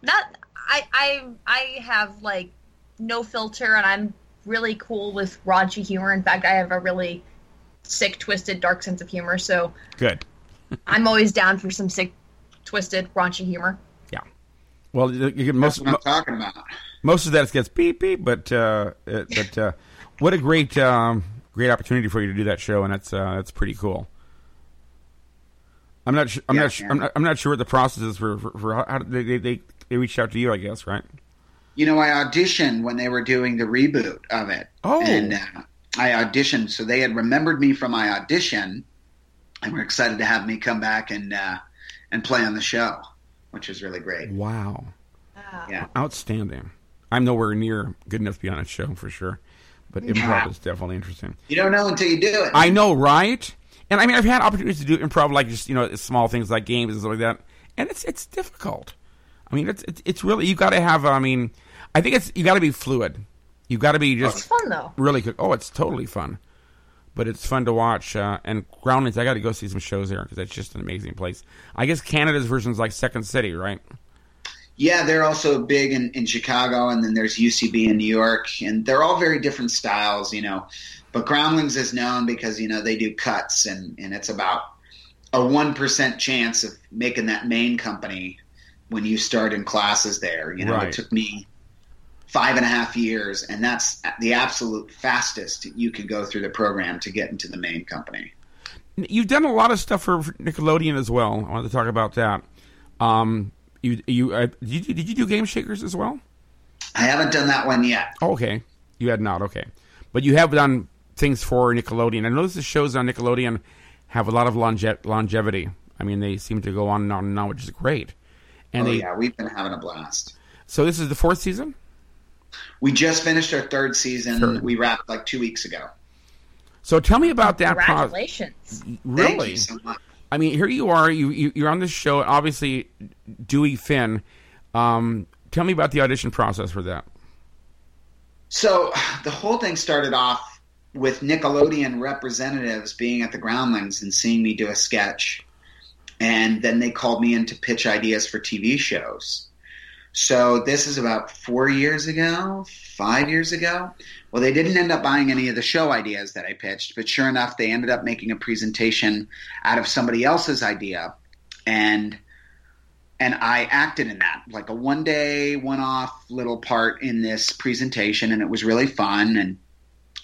not I I I have like no filter, and I'm really cool with raunchy humor. In fact, I have a really sick, twisted, dark sense of humor. So Good. I'm always down for some sick, twisted, raunchy humor. Well, you get that's most what I'm talking about. most of that gets beep beep, but uh, uh, but uh, what a great um, great opportunity for you to do that show, and that's uh, that's pretty cool. I'm not su- I'm Yeah, not su- I'm not I'm not sure what the process is for for, for how, how they, they they they reached out to you, I guess, right? You know, I auditioned when they were doing the reboot of it. Oh. and uh, I auditioned, so they had remembered me from my audition, and were excited to have me come back and uh, and play on the show, which was really great. Wow, ah. Yeah. outstanding. I'm nowhere near good enough to be on a show for sure, but improv Wow. is definitely interesting. You don't know until you do it. I know, right? And I mean, I've had opportunities to do improv, like just you know, small things like games and stuff like that, and it's it's difficult. I mean, it's it's, it's really you got to have. I mean, I think it's you got to be fluid. You got to be It's just fun though. really good. Oh, it's totally fun, but it's fun to watch. Uh, and Groundlings, I got to go see some shows there because that's just an amazing place. I guess Canada's version is like Second City, right? Yeah, they're also big in, in Chicago, and then there's UCB in New York, and they're all very different styles, you know. But Groundlings is known because you know they do cuts, and and it's about a one percent chance of making that main company when you start in classes there. You know, Right. it took me five and a half years, and that's the absolute fastest you can go through the program to get into the main company. You've done a lot of stuff for Nickelodeon as well. I wanted to talk about that. Um, you you uh, did you did you do Game Shakers as well? I haven't done that one yet. Oh, okay. You had not, okay. But you have done things for Nickelodeon. I notice the shows on Nickelodeon have a lot of longe- longevity. I mean, they seem to go on and on and on, which is great. And oh they, yeah, we've been having a blast. so this is the fourth season. We just finished our third season. Third. We wrapped like two weeks ago. So tell me about that process. Congratulations. Really? Thank you so much. I mean, here you are. You, you you're on this show. Obviously, Dewey Finn. Um, tell me about the audition process for that. So the whole thing started off with Nickelodeon representatives being at the Groundlings and seeing me do a sketch. And then they called me in to pitch ideas for TV shows. So this is about four years ago, five years ago. Well, they didn't end up buying any of the show ideas that I pitched, but sure enough, they ended up making a presentation out of somebody else's idea. And and I acted in that, like a one day, one off little part in this presentation, and it was really fun. And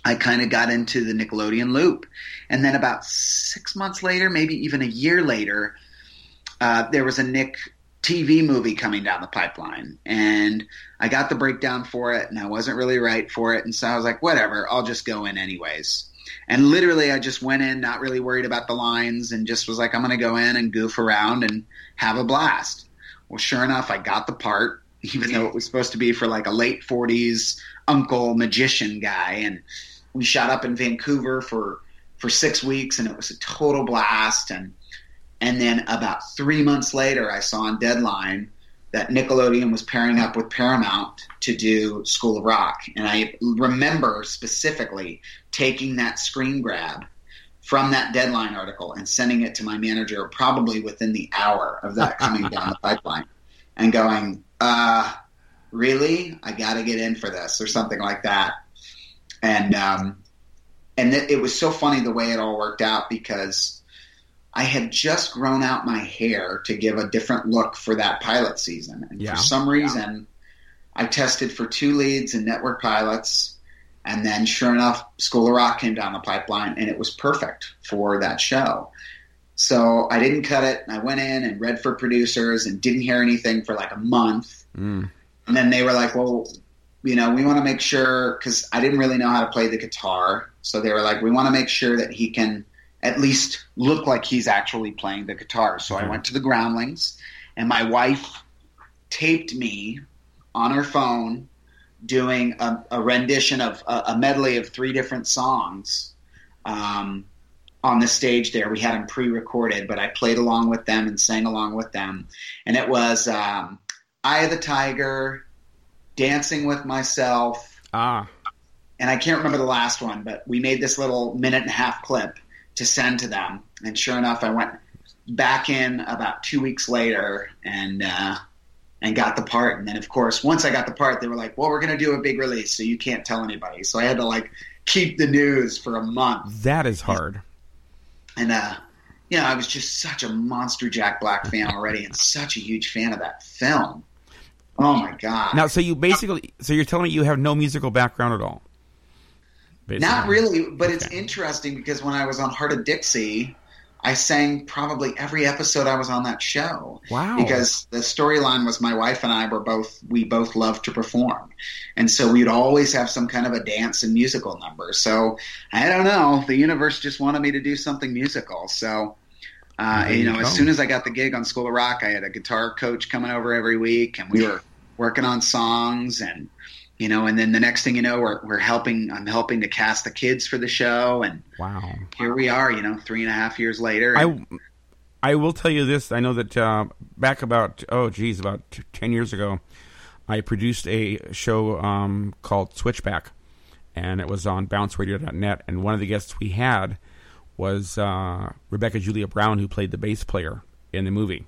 I kind of got into the Nickelodeon loop. And then about six months later, maybe even a year later, uh, there was a Nick TV movie coming down the pipeline. And I got the breakdown for it, and I wasn't really right for it. And so I was like, whatever, I'll just go in anyways. And literally, I just went in, not really worried about the lines, and just was like, I'm going to go in and goof around and have a blast. Well, sure enough, I got the part, even though it was supposed to be for like a late 40s uncle magician guy. And we shot up in Vancouver for for six weeks, and it was a total blast. And and then about three months later, I saw on Deadline that Nickelodeon was pairing up with Paramount to do School of Rock, and I remember specifically taking that screen grab from that deadline article and sending it to my manager probably within the hour of that coming down the pipeline and going, uh, really? I got to get in for this or something like that. And, um, and th- it was so funny the way it all worked out because I had just grown out my hair to give a different look for that pilot season. And Yeah. for some reason, I tested for two leads in network pilots. And then, sure enough, School of Rock came down the pipeline, and it was perfect for that show. So I didn't cut it. I went in and read for producers and didn't hear anything for like a month. Mm. And then they were like, well, you know, we want to make sure, because I didn't really know how to play the guitar. So they were like, we want to make sure that he can at least look like he's actually playing the guitar. So I went to the Groundlings, and my wife taped me on her phone doing a, a rendition of a, a medley of three different songs um, on the stage there. We had them pre recorded, but I played along with them and sang along with them. And it was um, Eye of the Tiger, Dancing with Myself, Ah, and I can't remember the last one, but we made this little minute and a half clip to send to them. And sure enough, I went back in about two weeks later and uh, and got the part. And then, of course, once I got the part, they were like, "Well, we're going to do a big release, so you can't tell anybody." So I had to like keep the news for a month. that is hard. And uh, you know, I was just such a monster Jack Black fan already, and such a huge fan of that film. Oh my god! Now, so you basically, so you're telling me you have no musical background at all? Basically. Not really, but it's Okay. interesting because when I was on Hart of Dixie, I sang probably every episode I was on that show. Wow. Because the storyline was my wife and I were both we both loved to perform, and so we'd always have some kind of a dance and musical number. So I don't know, the universe just wanted me to do something musical. So. Uh, you you know, go. as soon as I got the gig on School of Rock, I had a guitar coach coming over every week, and we were working on songs and you know and then the next thing you know we're, we're helping i'm helping to cast the kids for the show and Wow. here we are you know three and a half years later I, I will tell you this. I know that uh, back about oh geez, about t- ten years ago, I produced a show um, called Switchback, and it was on BounceRadio.net. And one of the guests we had was uh, Rebecca Julia Brown, who played the bass player in the movie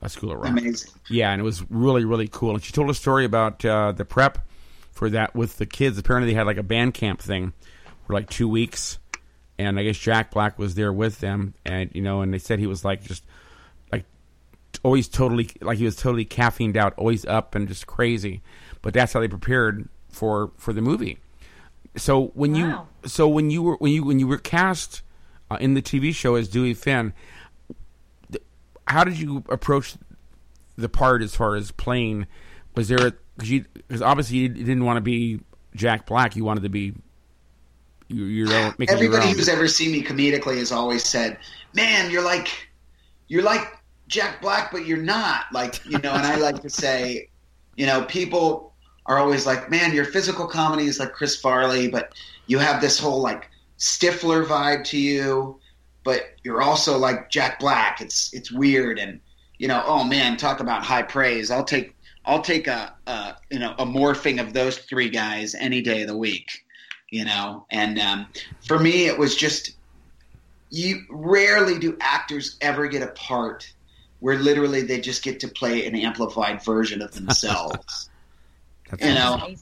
A School of Rock. amazing Yeah, and it was really really cool. And she told a story about uh, the prep for that with the kids. Apparently, they had like a band camp thing for like two weeks, and I guess Jack Black was there with them, and you know, and they said he was like just like always totally like he was totally caffeined out, always up and just crazy. But that's how they prepared for for the movie. So when Wow. you so when you were when you when you were cast uh, in the TV show as Dewey Finn, th- how did you approach the part as far as playing? Was there because you because obviously you didn't want to be Jack Black, you wanted to be you, your own, making your everybody own. who's ever seen me comedically has always said man you're like you're like Jack Black, but you're not. Like, you know, and I like to say, you know, people are always like, man, your physical comedy is like Chris Farley, but you have this whole like Stifler vibe to you, but you're also like Jack Black. It's it's weird and you know, oh man, talk about high praise. I'll take I'll take a, a you know a morphing of those three guys any day of the week. You know, and um, for me, it was just you rarely do actors ever get a part where literally they just get to play an amplified version of themselves. you know,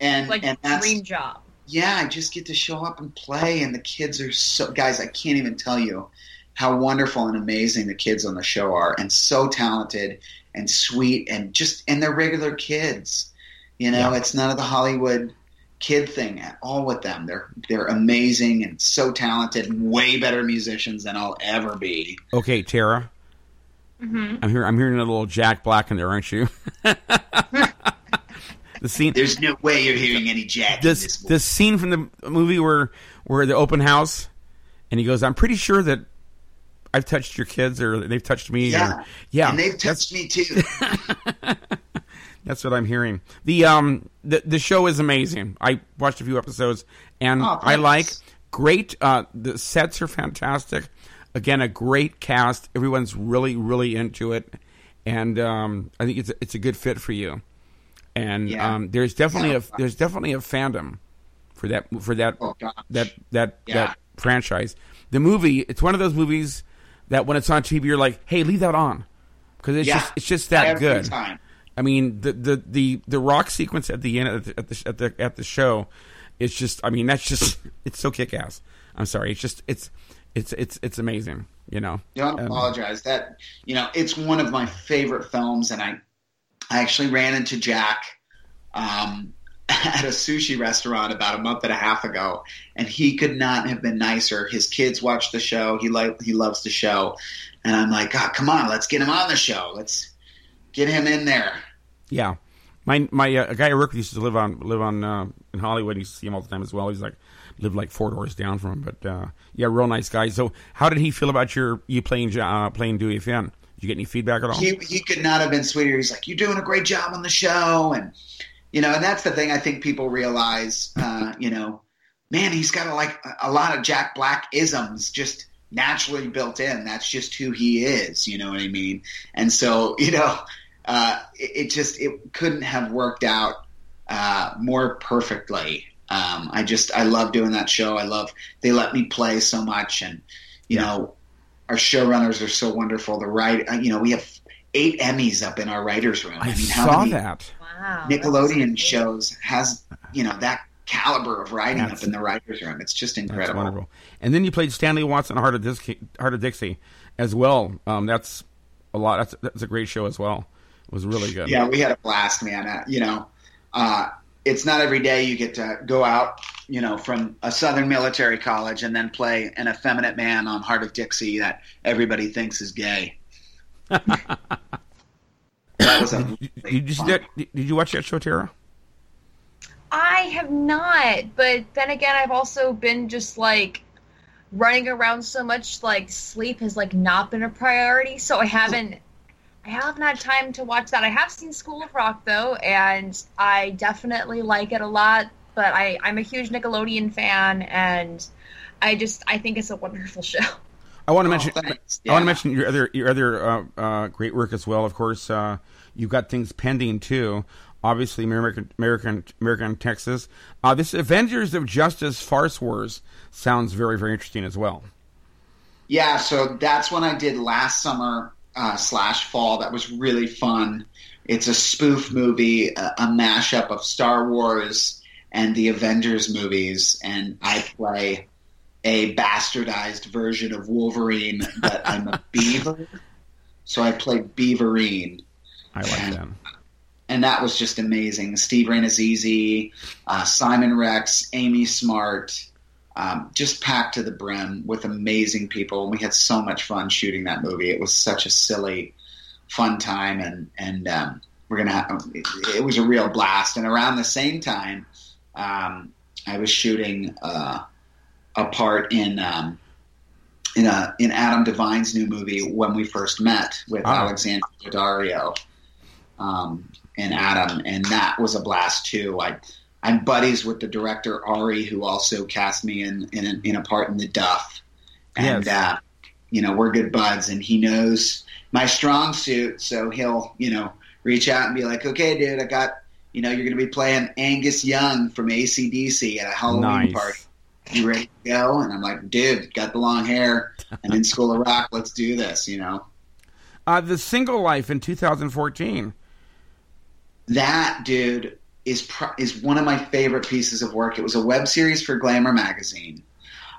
and like and that's dream job. Yeah, I just get to show up and play, and the kids are so guys. I can't even tell you how wonderful and amazing the kids on the show are, and so talented and sweet, and just and they're regular kids. You know, yeah. it's none of the Hollywood kid thing at all with them. They're they're amazing and so talented, and way better musicians than I'll ever be. Okay, Tara. Mm-hmm. I'm here. I'm hearing a little Jack Black in there, aren't you? the scene. There's no way you're hearing any Jack. This this, this scene from the movie where where the open house, and he goes, "I'm pretty sure that I've touched your kids, or they've touched me." Yeah, or, yeah, and they've touched me too. That's what I'm hearing. The um the the show is amazing. I watched a few episodes and oh, I like great. Uh, the sets are fantastic. Again, a great cast. Everyone's really really into it, and um, I think it's a, it's a good fit for you. And yeah. um, there's definitely yeah. a there's definitely a fandom for that for that oh, that that yeah. that franchise. The movie it's one of those movies that when it's on TV you're like, hey, leave that on because it's just it's just that good. Time. I mean, the, the, the, the rock sequence at the end at the, at the at the at the show, it's just. I mean, that's just. It's so kick ass. I'm sorry. It's just. It's it's it's it's amazing. You know. Don't um, apologize. That you know, it's one of my favorite films, and I I actually ran into Jack. Um, at a sushi restaurant about a month and a half ago, and he could not have been nicer. His kids watch the show. He like he loves the show, and I'm like, God, come on, let's get him on the show. Let's get him in there. Yeah, my my uh, a guy I work with used to live on live on uh, in Hollywood. You see him all the time as well. He's like lived like four doors down from him, but uh, yeah, real nice guy. So, how did he feel about your you playing uh, playing Dewey Finn? Did you get any feedback at all? He he could not have been sweeter. He's like, "You're doing a great job on the show," and you know, and that's the thing I think people realize. Uh, you know, man, he's got a, like a lot of Jack Black isms just naturally built in. That's just who he is. You know what I mean? And so, you know uh, it, it, just it couldn't have worked out uh, more perfectly. Um, I just I love doing that show. I love they let me play so much, and you yeah. know our showrunners are so wonderful. The right, uh, you know, we have eight Emmys up in our writers' room. I, I mean, how saw many that. Wow, Nickelodeon shows has you know that caliber of writing that's, up in the writers' room. It's just incredible. wonderful. And then you played Stanley Watson, Hart of Dixie, Hart of Dixie, as well. Um, that's a lot. That's, that's a great show as well It was really good. Yeah, we had a blast, man. Uh, you know, uh, it's not every day you get to go out, you know, from a Southern military college and then play an effeminate man on Hart of Dixie that everybody thinks is gay. that was a did, you, did, you, did you watch that show, Tara? I have not, but then again, I've also been just like running around so much. Like sleep has like not been a priority, so I haven't I haven't had time to watch that. I have seen School of Rock though, and I definitely like it a lot. But I, I'm a huge Nickelodeon fan, and I just I think it's a wonderful show. I want to mention. Oh, yeah. I want to mention your other your other uh, uh, great work as well. Of course, uh, you've got things pending too. Obviously, American American American Texas. Uh, this Avengers of Justice Farce Wars sounds very very interesting as well. Yeah, so that's what I did last summer uh, slash fall that was really fun. It's a spoof movie, a, a mashup of Star Wars and the Avengers movies, and I play a bastardized version of Wolverine, but I'm a beaver. So I played Beaverine. I like and, them. And that was just amazing. Steve Rannazzisi, uh, Simon Rex, Amy Smart, um, just packed to the brim with amazing people. And we had so much fun shooting that movie. It was such a silly, fun time, and and um, we're gonna. Have, it, it, was a real blast. And around the same time, um, I was shooting uh, a part in um, in a in Adam Devine's new movie when we first met with Ah. Alexandra Daddario um, and Adam, and that was a blast too. I I'm buddies with the director Ari, who also cast me in in a, in a part in The Duff, and Yes. uh, you know we're good buds, and he knows my strong suit, so he'll you know reach out and be like, okay, dude, I got. You know, you're going to be playing Angus Young from ACDC at a Halloween nice. party you ready to go? And I'm like, dude, got the long hair. I'm in School of Rock. Let's do this. You know, Uh, the Single Life in 2014. that dude is pro- is one of my favorite pieces of work. It was a web series for Glamour magazine,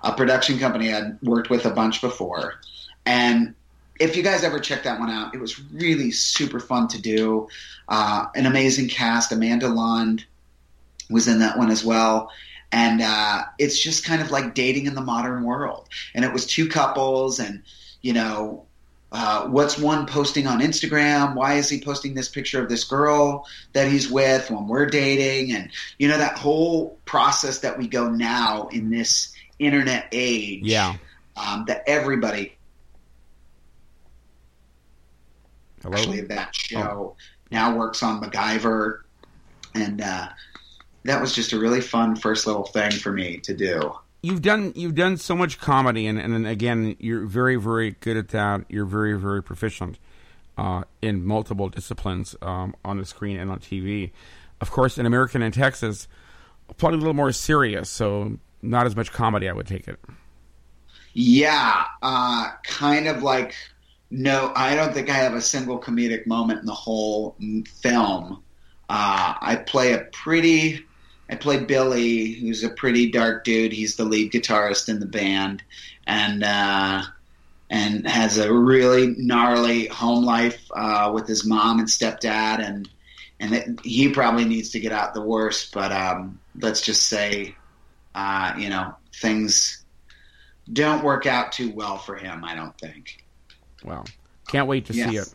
a production company I'd worked with a bunch before, and if you guys ever check that one out, it was really super fun to do. Uh, an amazing cast. Amanda Lund was in that one as well. And uh, it's just kind of like dating in the modern world. And it was two couples, and you know, uh, what's one posting on Instagram? Why is he posting this picture of this girl that he's with when we're dating? And you know that whole process that we go now in this internet age. Yeah. Um, that everybody Hello. actually that show now works on MacGyver, and uh, that was just a really fun first little thing for me to do. you've done you've done so much comedy, and, and again, you're very very good at that. You're very very proficient uh, in multiple disciplines um, on the screen and on TV. Of course, in American in Texas, probably a little more serious, so not as much comedy. I would take it. Yeah, uh, kind of like no, I don't think I have a single comedic moment in the whole mm, film. Uh, I play a pretty, I play Billy, who's a pretty dark dude. He's the lead guitarist in the band, and uh, and has a really gnarly home life uh, with his mom and stepdad, and and it, he probably needs to get out the worst. But um, let's just say, uh, you know, things don't work out too well for him. I don't think. Well, can't wait to see it.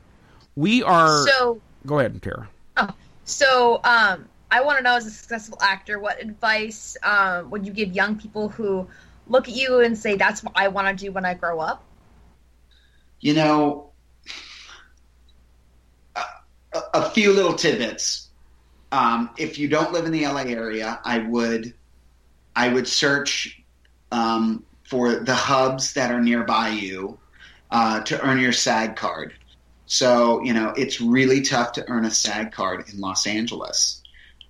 We are. So, go ahead, Tara. Oh, so um, I want to know, as a successful actor, what advice um, would you give young people who look at you and say, "That's what I want to do when I grow up"? You know, a, a- few little tidbits. Um, if you don't live in the LA area, I would, I would search um, for the hubs that are nearby you uh, to earn your SAG card. So you know, it's really tough to earn a SAG card in Los Angeles.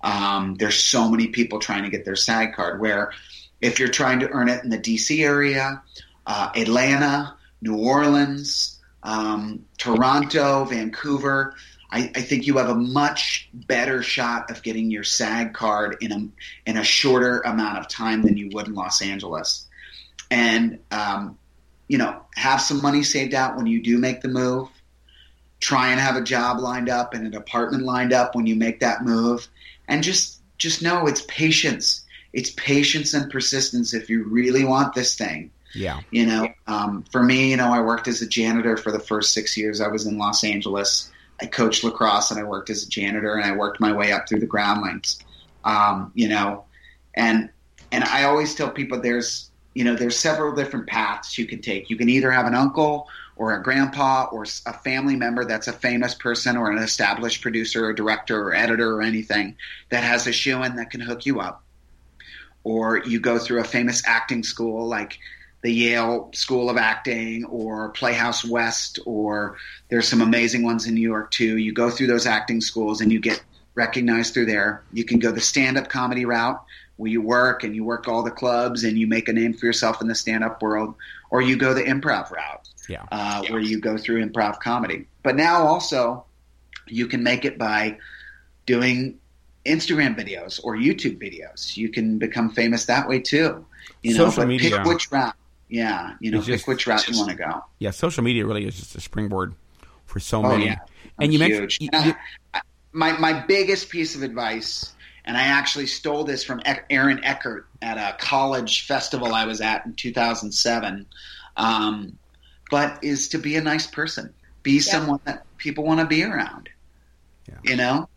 Um, there's so many people trying to get their SAG card. Where if you're trying to earn it in the DC area, uh, Atlanta, New Orleans, um, Toronto, Vancouver. I, I think you have a much better shot of getting your SAG card in a in a shorter amount of time than you would in Los Angeles. And um, you know, have some money saved out when you do make the move. Try and have a job lined up and an apartment lined up when you make that move, and just just know it's patience. It's patience and persistence if you really want this thing. Yeah. You know, um, for me, you know, I worked as a janitor for the first six years I was in Los Angeles. I coached lacrosse and I worked as a janitor and I worked my way up through the groundlings. Um, you know, and and I always tell people there's you know there's several different paths you can take. You can either have an uncle or a grandpa or a family member that's a famous person or an established producer or director or editor or anything that has a shoe in that can hook you up. Or you go through a famous acting school like the Yale School of Acting or Playhouse West, or there's some amazing ones in New York too. You go through those acting schools and you get recognized through there. You can go the stand up comedy route where you work and you work all the clubs and you make a name for yourself in the stand up world, or you go the improv route Yeah. uh, where you go through improv comedy. But now also, you can make it by doing Instagram videos or YouTube videos. You can become famous that way too. You know, Social but media. pick which route. Yeah, you know, It's pick just- which route you want to go. Yeah. Social media really is just a springboard for so Oh many. yeah, And you Huge. mentioned you- And you- I- my my biggest piece of advice, and I actually stole this from Eck- Aaron Eckhart at a college festival I was at in 2007. Um, but is to be a nice person, be someone that people want to be around. Yeah. You know,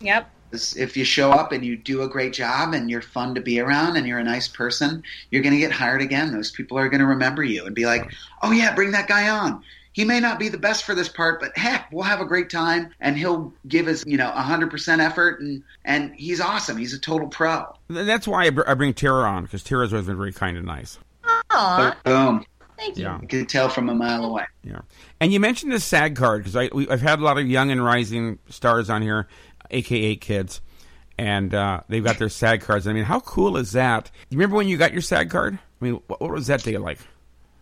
Yep. if you show up and you do a great job and you're fun to be around and you're a nice person, you're going to get hired again. Those people are going to remember you and be like, "Oh yeah, bring that guy on." He may not be the best for this part, but heck, we'll have a great time and he'll give us, you know, 100% effort and and he's awesome. He's a total pro. That's why I, br- I bring Tara on because Tara's always been very kind and nice. Aw, Boom. Thank you. Yeah. You can tell from a mile away. Yeah, and you mentioned the SAG card because I we, I've had a lot of young and rising stars on here, aka kids, and uh, they've got their SAG cards. I mean, how cool is that? You remember when you got your SAG card? I mean, what, what was that day like?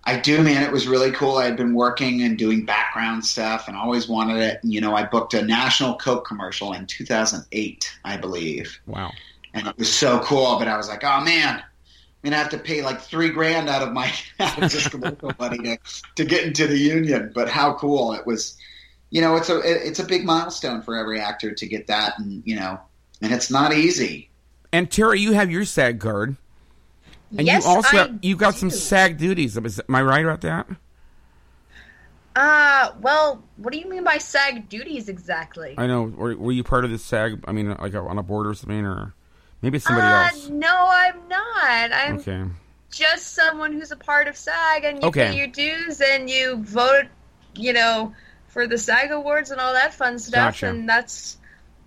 I do, man. It was really cool. I had been working and doing background stuff and always wanted it. You know, I booked a national Coke commercial in 2008, I believe. Wow. And it was so cool, but I was like, oh man, I'm going have to pay like three grand out of my out of just commercial money to, to get into the union. But how cool it was. You know, it's a it's a big milestone for every actor to get that, and you know, and it's not easy. And Terry, you have your SAG card, and yes, you also have, you've got some. SAG duties. Am I right about that? Uh, well, what do you mean by SAG duties exactly? I know. Were, were you part of the SAG? I mean, like on a board or something, or maybe it's somebody uh, else. no, I'm not. I'm Okay. just someone who's a part of SAG, and you Okay. pay your dues and you vote, you know, for the SAG awards and all that fun stuff, Gotcha. and that's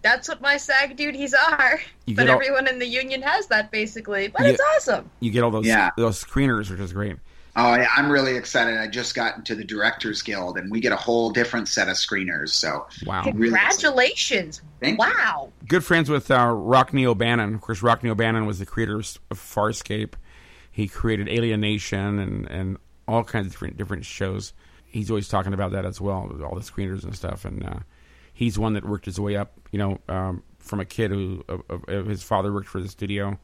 that's what my SAG duties are. You but all- everyone in the union has that basically. But You- it's awesome. You get all those Yeah. those screeners, which is great. Oh, I, I'm really excited. I just got into the Directors Guild, and we get a whole different set of screeners. So, Wow. really Congratulations! Thank you. wow. good friends with uh, Rockne O'Bannon. Of course, Rockne O'Bannon was the creator of Farscape. He created Alien Nation and, and all kinds of different different shows. He's always talking about that as well, with all the screeners and stuff. And uh, he's one that worked his way up, you know, um, from a kid who uh, uh, his father worked for the studio,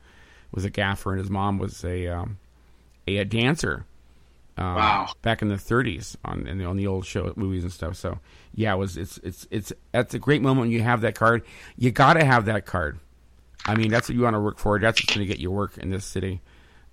was a gaffer, and his mom was a um, a, a dancer. Uh, Wow. Back in the 30s on in the, on the old show movies and stuff. So yeah, it was it's it's it's that's a great moment when you have that card. You got to have that card. I mean, that's what you want to work for. That's what's going to get you work in this city.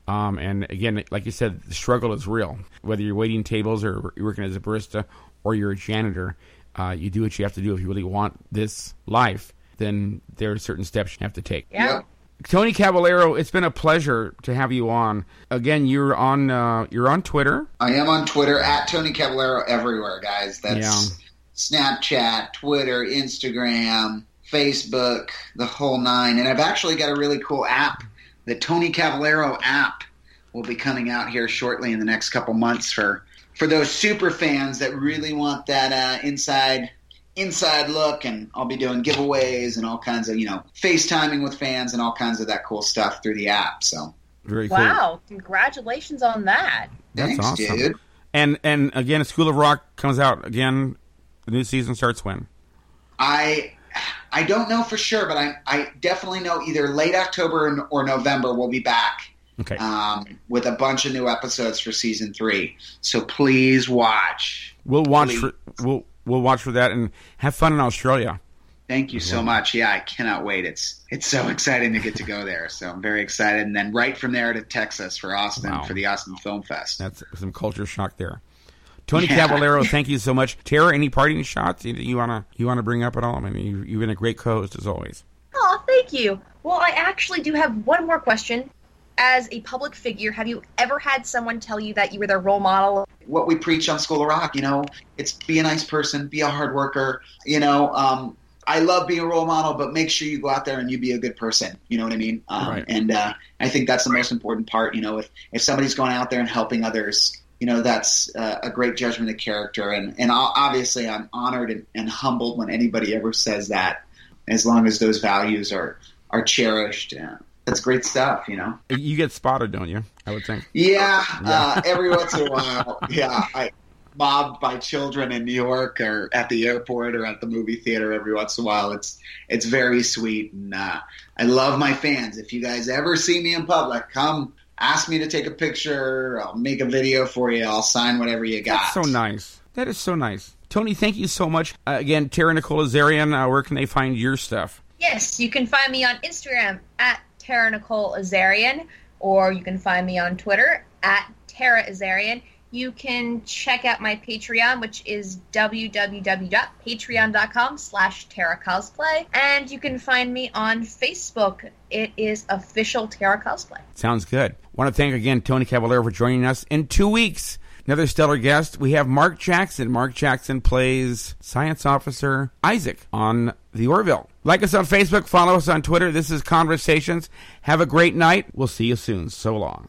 Um, and again, like you said, the struggle is real. Whether you're waiting tables or you're working as a barista or you're a janitor, uh, you do what you have to do if you really want this life. Then there are certain steps you have to take. Yeah. Tony Cavalero, it's been a pleasure to have you on. Again, you're on uh, you're on Twitter. I am on Twitter at Tony Cavalero everywhere, guys. That's Snapchat, Twitter, Instagram, Facebook, the whole nine. And I've actually got a really cool app. The Tony Cavalero app will be coming out here shortly in the next couple months for for those super fans that really want that uh, inside inside look and I'll be doing giveaways and all kinds of, you know, FaceTiming with fans and all kinds of that cool stuff through the app. So Very cool. Wow! Congratulations on that. That's thanks, awesome. dude. And and again, School of Rock comes out again. The new season starts when? I I don't know for sure, but I I definitely know either late October or November we'll be back Okay. um, with a bunch of new episodes for season three. So please watch. we'll watch please. for we'll we'll watch for that and have fun in Australia. Thank you so much. Yeah, I cannot wait. It's it's so exciting to get to go there. So I'm very excited. And then right from there to Texas for Austin Wow. for the Austin Film Fest. That's some culture shock there. Tony Yeah. Cavalero, thank you so much. Tara, any parting shots that you wanna you wanna bring up at all? I mean, you, you've been a great co-host as always. Oh, thank you. Well, I actually do have one more question. As a public figure, have you ever had someone tell you that you were their role model? what we preach on School of Rock. You know, it's be a nice person, be a hard worker. You know, um, I love being a role model, but make sure you go out there and you be a good person. You know what I mean? Um, Right. And uh, I think that's the most important part. You know, if if somebody's going out there and helping others, you know, that's uh, a great judgment of character. And and obviously, I'm honored and, and humbled when anybody ever says that. As long as those values are are cherished, uh, that's great stuff. You know. You get spotted, don't you? I would think. Yeah, Uh, every once in a while. Yeah, I mobbed by children in New York or at the airport or at the movie theater every once in a while. It's it's very sweet, and uh, I love my fans. If you guys ever see me in public, come ask me to take a picture. I'll make a video for you. I'll sign whatever you got. That's so nice. That is so nice. Tony, thank you so much. Uh, again, Tara Nicole Zarian, uh, where can they find your stuff? Yes, you can find me on Instagram at Tara Nicole Azarian, or you can find me on Twitter at Tara Azarian. you can check out my Patreon, which is www.patreon.com slash Terra Cosplay. And you can find me on Facebook. It is official Terra Cosplay. Sounds good. want to thank again Tony Cavalero for joining us in two weeks. Another stellar guest. We have Mark Jackson. Mark Jackson plays Science Officer Isaac on The Orville. Like us on Facebook, follow us on Twitter. This is Conversations. Have a great night. We'll see you soon. So long.